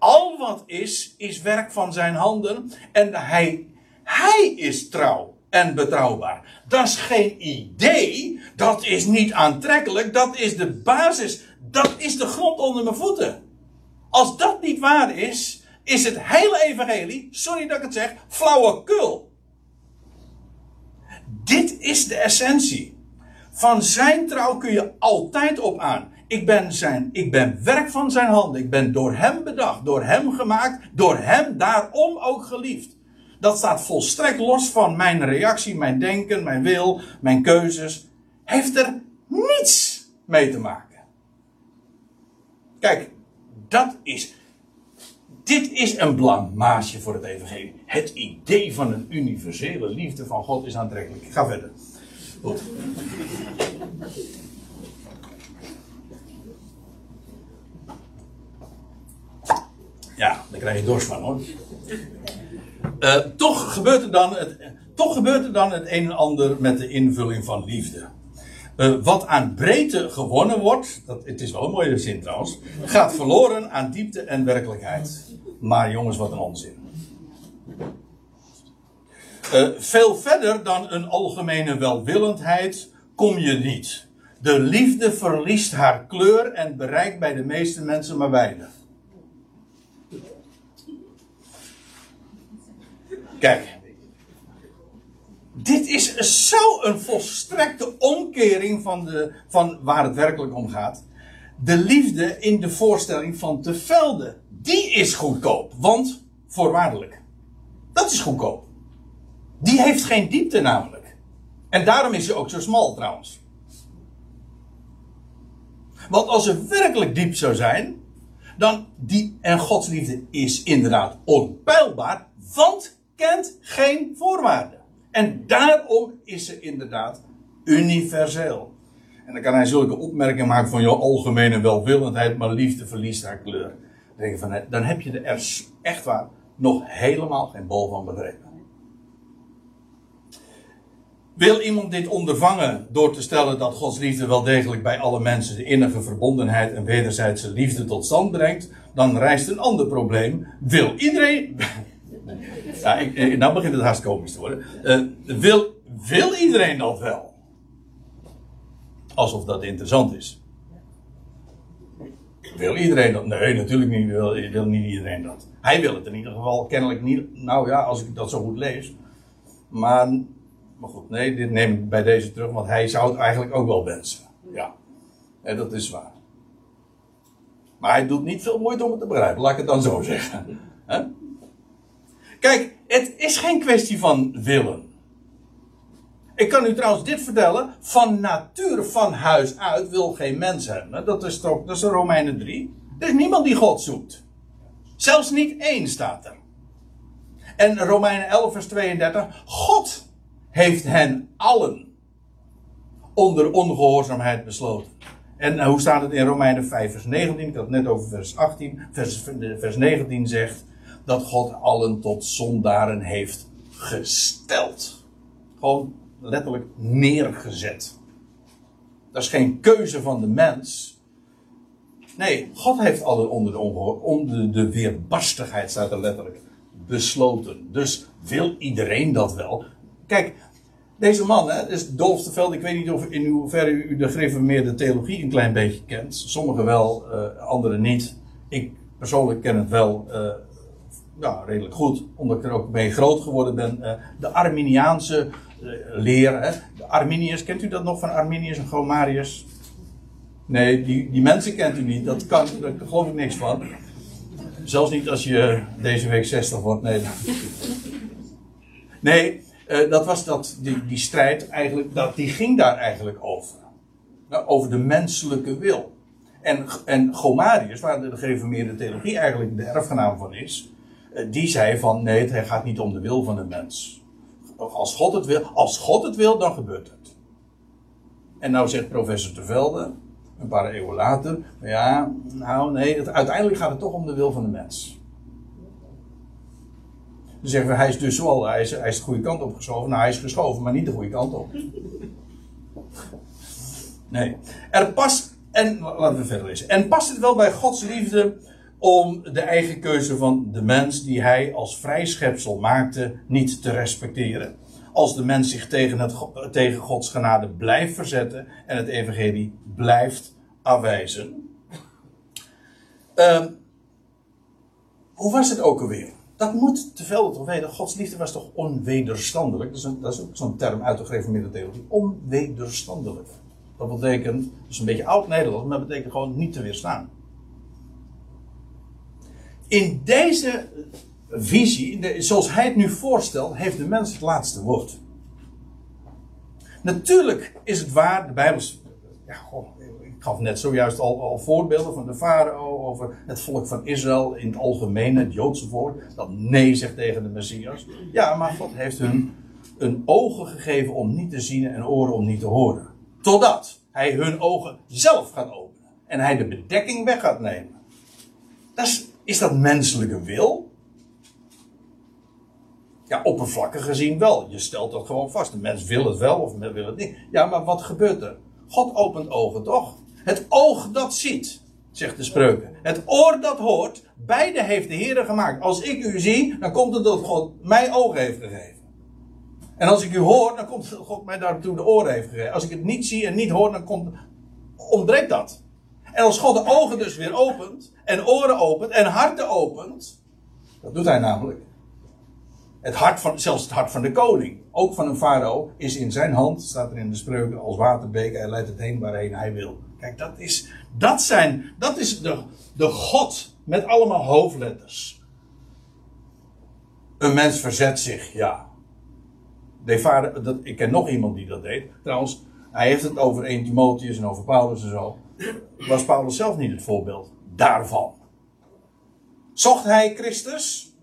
Al wat is, is werk van zijn handen. En hij, hij is trouw en betrouwbaar. Dat is geen idee. Dat is niet aantrekkelijk. Dat is de basis. Dat is de grond onder mijn voeten. Als dat niet waar is, is het hele evangelie, sorry dat ik het zeg, flauwekul. Dit is de essentie. Van zijn trouw kun je altijd op aan. Ik ben, zijn, ik ben werk van zijn handen. Ik ben door hem bedacht, door hem gemaakt, door hem daarom ook geliefd. Dat staat volstrekt los van mijn reactie, mijn denken, mijn wil, mijn keuzes. Heeft er niets mee te maken. Kijk, dat is. Dit is een blamage voor het evangelie. Het idee van een universele liefde van God is aantrekkelijk. Ga verder. Goed. Ja, daar krijg je dorst van hoor. Uh, toch, gebeurt er dan het, toch gebeurt er dan het een en ander met de invulling van liefde. Uh, wat aan breedte gewonnen wordt, dat, het is wel een mooie zin trouwens, gaat verloren aan diepte en werkelijkheid. Maar jongens, wat een onzin. Uh, veel verder dan een algemene welwillendheid kom je niet. De liefde verliest haar kleur en bereikt bij de meeste mensen maar weinig. Kijk. Dit is zo een volstrekte omkering van, de, van waar het werkelijk om gaat. De liefde in de voorstelling van te velden. Die is goedkoop. Want, voorwaardelijk. Dat is goedkoop. Die heeft geen diepte namelijk. En daarom is hij ook zo smal trouwens. Want als ze werkelijk diep zou zijn, dan die, en Gods liefde is inderdaad onpeilbaar, want kent geen voorwaarden. En daarom is ze inderdaad universeel. En dan kan hij zulke opmerkingen maken van jouw algemene welwillendheid, maar liefde verliest haar kleur. Dan, denk je van, dan heb je er echt waar nog helemaal geen bol van begrepen. Wil iemand dit ondervangen door te stellen dat Gods liefde wel degelijk bij alle mensen de innige verbondenheid en wederzijdse liefde tot stand brengt, dan rijst een ander probleem. Wil iedereen. Ja, ik, nou begint het haast komisch te worden. Uh, wil, wil iedereen dat wel? Alsof dat interessant is. Wil iedereen dat? Nee, natuurlijk niet. Wil, niet iedereen dat. Hij wil het in ieder geval kennelijk niet. Nou ja, als ik dat zo goed lees. Maar maar goed, nee, dit neem ik bij deze terug, want hij zou het eigenlijk ook wel wensen. Ja, en dat is waar. Maar hij doet niet veel moeite om het te begrijpen, laat ik het dan zo zeggen. Kijk, het is geen kwestie van willen. Ik kan u trouwens dit vertellen. Van nature, van huis uit, wil geen mens hebben. Dat is toch, dat is Romeinen 3. Er is niemand die God zoekt. Zelfs niet één staat er. En Romeinen 11, vers 32. God heeft hen allen onder ongehoorzaamheid besloten. En eh, hoe staat het in Romeinen 5, vers 19? Ik had het net over vers 18. Vers, vers 19 zegt dat God allen tot zondaren heeft gesteld. Gewoon letterlijk neergezet. Dat is geen keuze van de mens. Nee, God heeft allen onder de, onder de weerbarstigheid, staat er letterlijk, besloten. Dus wil iedereen dat wel? Kijk, deze man, hè, is Dolf de Veld. Ik weet niet of in hoeverre u de gereformeerde theologie een klein beetje kent. Sommigen wel, uh, anderen niet. Ik persoonlijk ken het wel uh, nou, redelijk goed, omdat ik er ook mee groot geworden ben. Uh, de Arminiaanse leer. Hè. De Arminiërs, kent u dat nog van Arminius en Gomarius? Nee, die, die mensen kent u niet. Dat kan, daar geloof ik niks van. Zelfs niet als je deze week 60 wordt. Nee. Nee, uh, dat was dat, die, die strijd eigenlijk, dat, die ging daar eigenlijk over. Nou, over de menselijke wil. En, en Gomarius, waar de gereformeerde theologie eigenlijk de erfgenaam van is, die zei van nee, het gaat niet om de wil van de mens. Als God het wil, als God het wil, dan gebeurt het. En nou zegt professor Tevelde, een paar eeuwen later, ja, nou nee, het, uiteindelijk gaat het toch om de wil van de mens. Dan zeggen we, hij is dus wel, hij is, hij is de goede kant op geschoven. Nou, hij is geschoven, maar niet de goede kant op. Nee. Er past, en laten we verder lezen. En past het wel bij Gods liefde om de eigen keuze van de mens die hij als vrij schepsel maakte niet te respecteren? Als de mens zich tegen, het, tegen Gods genade blijft verzetten en het evangelie blijft afwijzen. Uh, hoe was het ook alweer? Dat moet te veel toch weten. Gods liefde was toch onwederstandelijk. Dat is, een, dat is ook zo'n term uit de gereformeerde theologie. Onwederstandelijk. Dat betekent, dat is een beetje oud Nederlands, maar dat betekent gewoon niet te weerstaan. In deze visie, de, zoals hij het nu voorstelt, heeft de mens het laatste woord. Natuurlijk is het waar, de Bijbel. Ja, ik gaf net zojuist al, al voorbeelden van de farao over het volk van Israël in het algemeen, het Joodse volk, dat nee zegt tegen de Messias. Ja, maar God heeft hun een ogen gegeven om niet te zien en oren om niet te horen. Totdat hij hun ogen zelf gaat openen en hij de bedekking weg gaat nemen. Dat is, is dat menselijke wil? Ja, oppervlakkig gezien wel. Je stelt dat gewoon vast. De mens wil het wel of wil het niet. Ja, maar wat gebeurt er? God opent ogen toch? Het oog dat ziet, zegt de spreuken. Het oor dat hoort, beide heeft de Heer gemaakt. Als ik u zie, dan komt het dat God mij ogen heeft gegeven. En als ik u hoor, dan komt God mij daartoe de oren heeft gegeven. Als ik het niet zie en niet hoor, dan komt, ontbreekt dat. En als God de ogen dus weer opent, en oren opent, en harten opent, dat doet hij namelijk. Het hart van, zelfs het hart van de koning, ook van een farao, is in zijn hand, staat er in de spreuken, als waterbeker. Hij leidt het heen waarheen hij wil. Kijk, dat is, dat zijn, dat is de, de God met allemaal hoofdletters. Een mens verzet zich, ja. De dat, ik ken nog iemand die dat deed. Trouwens, hij heeft het over 1 Timotheus en over Paulus en zo. Was Paulus zelf niet het voorbeeld daarvan. Zocht hij Christus?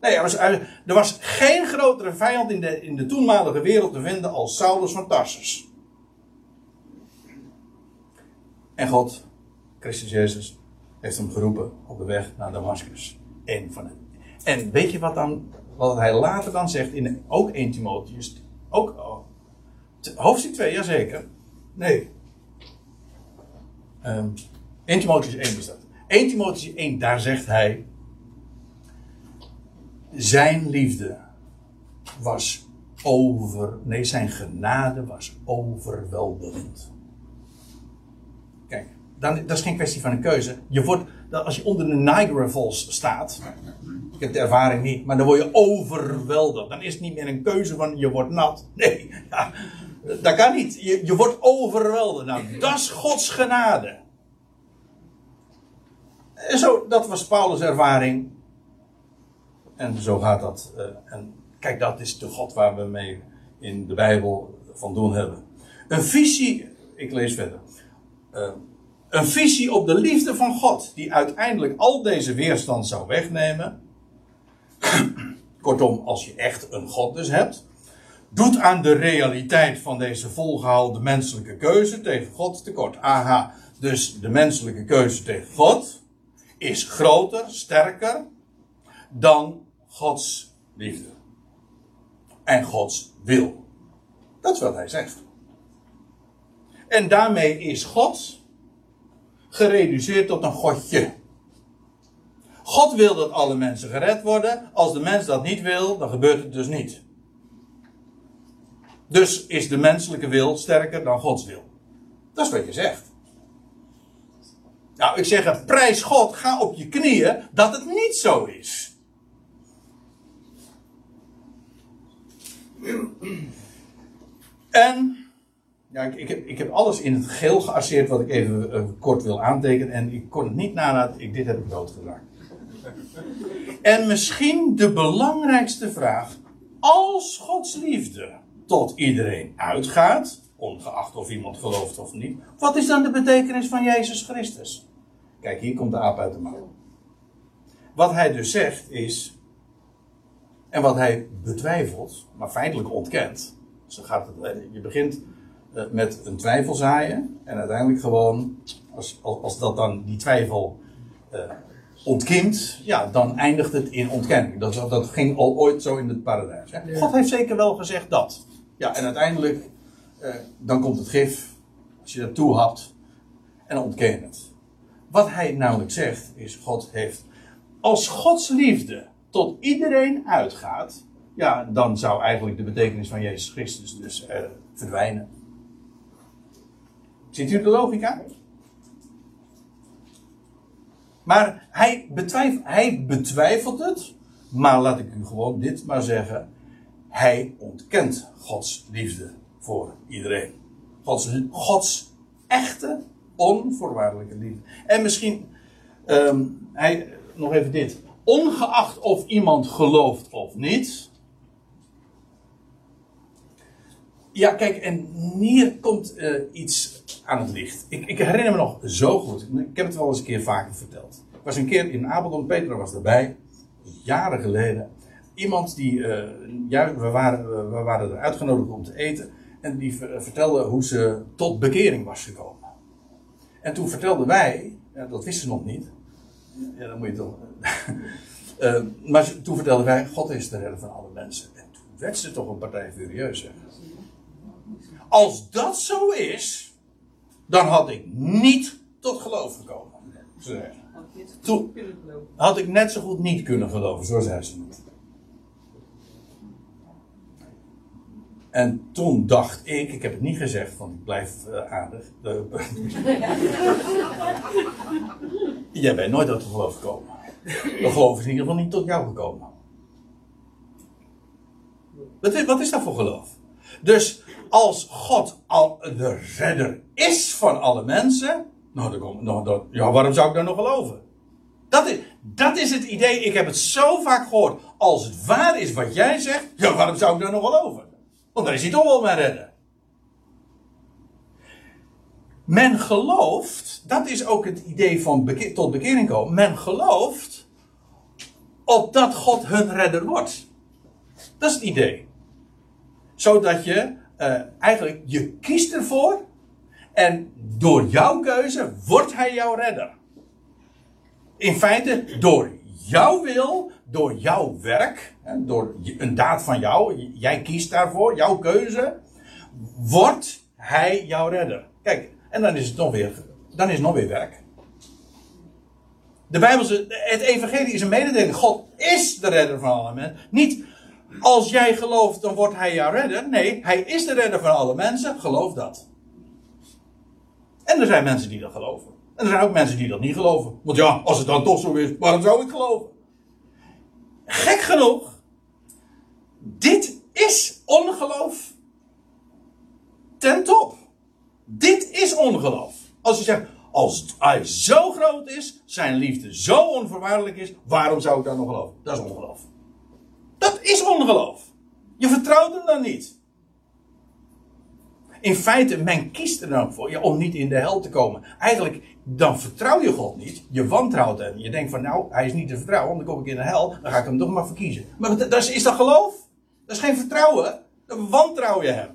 Nee, er was, er was geen grotere vijand in de, in de toenmalige wereld te vinden als Saulus van Tarsus. En God, Christus Jezus, heeft hem geroepen op de weg naar Damascus. En, van en weet je wat, dan, wat hij later dan zegt, in ook 1 Timotheus, ook oh, hoofdstuk 2, jazeker. Nee. Um, 1 Timotheus 1 is dat. 1 Timotheus 1, daar zegt hij, zijn liefde was over, nee, zijn genade was overweldigend. Kijk, dan, dat is geen kwestie van een keuze. Je wordt, als je onder de Niagara Falls staat, ik heb de ervaring niet, maar dan word je overweldigd. Dan is het niet meer een keuze van je wordt nat. Nee, ja, dat kan niet. Je, je wordt overweldigd. Nou, dat is Gods genade. En zo, dat was Paulus' ervaring en zo gaat dat. Uh, en kijk, dat is de God waar we mee in de Bijbel van doen hebben. Een visie, ik lees verder. Uh, een visie op de liefde van God, die uiteindelijk al deze weerstand zou wegnemen. Kortom, als je echt een God dus hebt, doet aan de realiteit van deze volgehouden menselijke keuze tegen God tekort. Aha, dus de menselijke keuze tegen God is groter, sterker dan Gods liefde. En Gods wil. Dat is wat hij zegt. En daarmee is God gereduceerd tot een godje. God wil dat alle mensen gered worden. Als de mens dat niet wil, dan gebeurt het dus niet. Dus is de menselijke wil sterker dan Gods wil. Dat is wat je zegt. Nou, ik zeg, prijs God, ga op je knieën dat het niet zo is. En ja, ik, ik, heb, ik heb alles in het geel geasseerd wat ik even uh, kort wil aantekenen. En ik kon het niet nadat ik dit heb ik doodgeraakt. En misschien de belangrijkste vraag. Als Gods liefde tot iedereen uitgaat, ongeacht of iemand gelooft of niet, wat is dan de betekenis van Jezus Christus? Kijk, hier komt de aap uit de mouw. Wat hij dus zegt is, en wat hij betwijfelt, maar feitelijk ontkent. Zo gaat het. Je begint eh, met een twijfel zaaien. En uiteindelijk gewoon, als, als, dat dan die twijfel uh, ontkiemt, ja, dan eindigt het in ontkenning. Dat, dat ging al ooit zo in het paradijs. Hè? God heeft zeker wel gezegd dat. Ja, en uiteindelijk, uh, dan komt het gif, als je dat toe had, en ontken het. Wat hij namelijk zegt, is: God heeft als Gods liefde tot iedereen uitgaat, ja, dan zou eigenlijk de betekenis van Jezus Christus dus uh, verdwijnen. Ziet u de logica? Maar hij hij betwijfelt het, maar laat ik u gewoon dit maar zeggen. Hij ontkent Gods liefde voor iedereen. Gods, Gods echte, onvoorwaardelijke liefde. En misschien, um, hij, nog even dit ongeacht of iemand gelooft of niet. Ja, kijk, en hier komt uh, iets aan het licht. Ik, ik, herinner me nog zo goed. Ik heb het wel eens een keer vaker verteld. Ik was een keer in Apeldoorn, Peter was erbij. Jaren geleden. Iemand die, uh, we waren, we waren er uitgenodigd om te eten. En die vertelde hoe ze tot bekering was gekomen. En toen vertelden wij, dat wisten ze nog niet, ja, dan moet je toch. uh, maar toen vertelden wij: God is de redder van alle mensen. En toen werd ze toch een partij furieus. Hè? Als dat zo is, dan had ik niet tot geloof gekomen. Toen had ik net zo goed niet kunnen geloven, zo zei ze het. En toen dacht ik, ik heb het niet gezegd, want ik blijf uh, aardig. Jij bent nooit tot geloof gekomen. De geloof is in ieder geval niet tot jou gekomen. Wat is, wat is dat voor geloof? Dus als God al de redder is van alle mensen, nou, dan kom, nou dan, ja, waarom zou ik dan nog geloven? Dat is, dat is het idee, ik heb het zo vaak gehoord. Als het waar is wat jij zegt, ja, waarom zou ik dan nog geloven? Want dan is hij toch wel mijn redder. Men gelooft, dat is ook het idee van tot bekering komen. Men gelooft opdat God hun redder wordt. Dat is het idee. Zodat je eh, eigenlijk, je kiest ervoor en door jouw keuze wordt hij jouw redder. In feite, door jouw wil, door jouw werk, door een daad van jou, jij kiest daarvoor, jouw keuze, wordt hij jouw redder. Kijk, en dan is het nog weer, dan is nog weer werk. De Bijbelse, het evangelie is een mededeling. God is de redder van alle mensen. Niet als jij gelooft, dan wordt hij jouw redder. Nee, hij is de redder van alle mensen. Geloof dat. En er zijn mensen die dat geloven. En er zijn ook mensen die dat niet geloven. Want ja, als het dan toch zo is, waarom zou ik geloven? Gek genoeg, dit is ongeloof ten top. Dit is ongeloof. Als je zegt, als hij zo groot is, zijn liefde zo onvoorwaardelijk is, waarom zou ik dan nog geloven? Dat is ongeloof. Dat is ongeloof. Je vertrouwt hem dan niet. In feite, men kiest er dan voor ja, om niet in de hel te komen. Eigenlijk, dan vertrouw je God niet. Je wantrouwt hem. Je denkt van, nou, hij is niet te vertrouwen, dan kom ik in de hel. Dan ga ik hem toch maar verkiezen. Maar dat, is, is dat geloof? Dat is geen vertrouwen. Dan wantrouw je hem.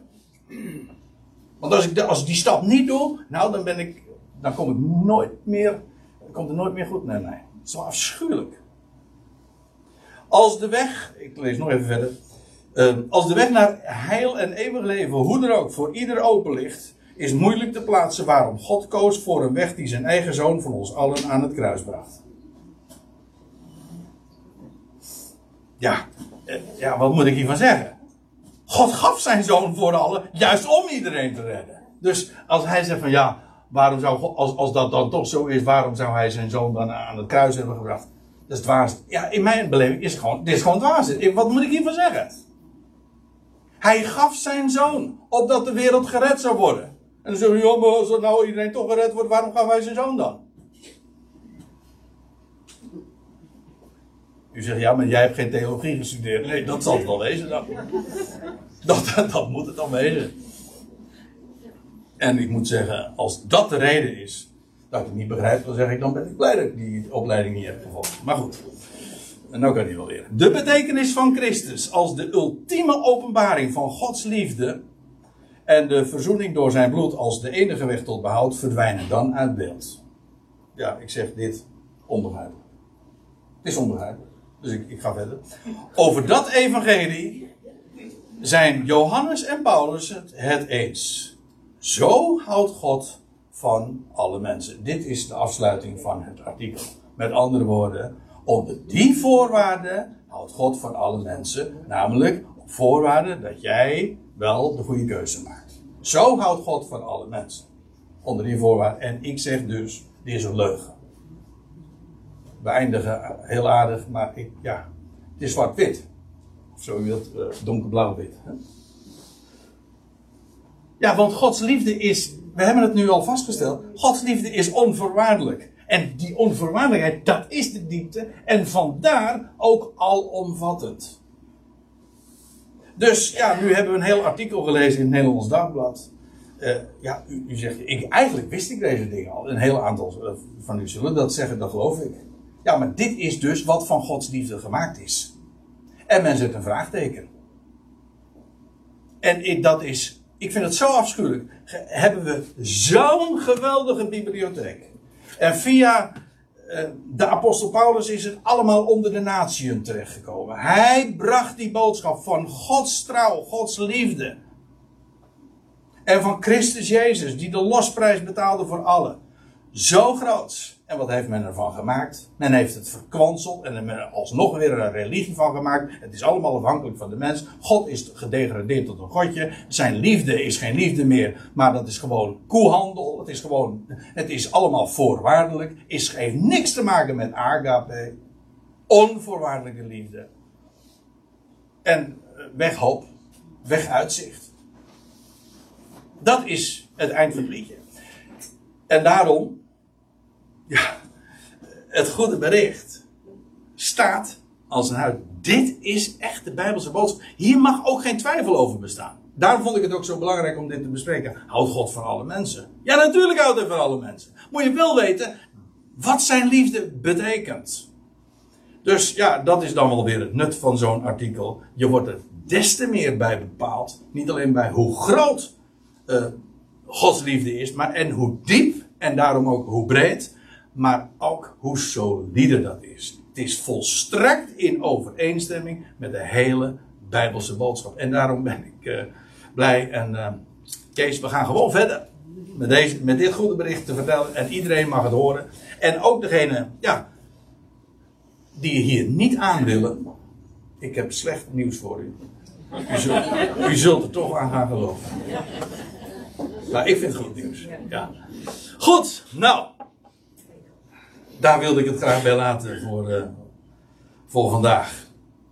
Want als ik, als ik die stap niet doe, nou, dan ben ik, dan kom ik nooit meer, komt er nooit meer goed naar mij. Dat is wel afschuwelijk. Als de weg, ik lees nog even verder. Ehm, als de weg naar heil en eeuwig leven, hoe er ook, voor ieder open ligt, is moeilijk te plaatsen waarom God koos voor een weg die zijn eigen zoon voor ons allen aan het kruis bracht. Ja, eh, ja, wat moet ik hiervan zeggen? God gaf zijn zoon voor allen, juist om iedereen te redden. Dus als hij zegt van ja, waarom zou als, als dat dan toch zo is, waarom zou hij zijn zoon dan aan het kruis hebben gebracht? Dat is dwaas. Ja, in mijn beleving is het gewoon, dit is gewoon dwaas. Wat moet ik hiervan zeggen? Hij gaf zijn zoon, opdat de wereld gered zou worden. En dan zeggen we, maar als nou iedereen toch gered wordt, waarom gaf hij zijn zoon dan? U zegt, ja, maar jij hebt geen theologie gestudeerd. Nee, dat zal het wel wezen dan. Dat, dat moet het dan wezen. En ik moet zeggen, als dat de reden is dat ik het niet begrijp, dan zeg ik, dan ben ik blij dat ik die opleiding niet heb gevolgd. Maar goed, en nou kan hij wel weer. De betekenis van Christus als de ultieme openbaring van Gods liefde en de verzoening door zijn bloed als de enige weg tot behoud verdwijnen dan uit beeld. Ja, ik zeg dit onbegrijpelijk. Het is onbegrijpelijk. Dus ik, ik ga verder. Over dat evangelie zijn Johannes en Paulus het, eens. Zo houdt God van alle mensen. Dit is de afsluiting van het artikel. Met andere woorden, onder die voorwaarden houdt God van alle mensen. Namelijk op voorwaarde dat jij wel de goede keuze maakt. Zo houdt God van alle mensen. Onder die voorwaarden. En ik zeg dus, dit is een leugen. We eindigen heel aardig, maar ik, ja, het is zwart-wit. Of zo u wilt, eh, donkerblauw-wit. Ja, want Gods liefde is, we hebben het nu al vastgesteld, Gods liefde is onvoorwaardelijk. En die onvoorwaardelijkheid, dat is de diepte. En vandaar ook alomvattend. Dus ja, nu hebben we een heel artikel gelezen in het Nederlands Dagblad. Eh, ja, u, u zegt, ik, eigenlijk wist ik deze dingen al. Een heel aantal eh, van u zullen dat zeggen, dat geloof ik. Ja, maar dit is dus wat van Gods liefde gemaakt is. En men zet een vraagteken. En ik, dat is, ik vind het zo afschuwelijk. Hebben we zo'n geweldige bibliotheek. En via de apostel Paulus is het allemaal onder de natieën terechtgekomen. Hij bracht die boodschap van Gods trouw, Gods liefde. En van Christus Jezus, die de losprijs betaalde voor allen. Zo groot. En wat heeft men ervan gemaakt? Men heeft het verkwanseld en er alsnog weer een religie van gemaakt. Het is allemaal afhankelijk van de mens. God is gedegradeerd tot een godje. Zijn liefde is geen liefde meer, maar dat is gewoon koehandel. Het is gewoon, het is allemaal voorwaardelijk. Is, heeft niks te maken met agape. Onvoorwaardelijke liefde. En eh, weg hoop, weg uitzicht. Dat is het eind van het liedje. En daarom, ja, het goede bericht staat als een huid. Dit is echt de Bijbelse boodschap. Hier mag ook geen twijfel over bestaan. Daarom vond ik het ook zo belangrijk om dit te bespreken. Houdt God van alle mensen? Ja, natuurlijk houdt hij van alle mensen. Moet je wel weten wat zijn liefde betekent. Dus ja, dat is dan wel weer het nut van zo'n artikel. Je wordt er des te meer bij bepaald. Niet alleen bij hoe groot uh, Gods liefde is, maar en hoe diep en daarom ook hoe breed, maar ook hoe solide dat is. Het is volstrekt in overeenstemming met de hele Bijbelse boodschap. En daarom ben ik uh, blij. En uh, Kees, we gaan gewoon verder met, deze, met dit goede bericht te vertellen. En iedereen mag het horen. En ook degene, ja, die hier niet aan willen. Ik heb slecht nieuws voor u. U zult, u zult er toch aan gaan geloven. Nou, ik vind het goed nieuws. Ja. Goed, nou. Daar wilde ik het graag bij laten voor, uh, voor vandaag.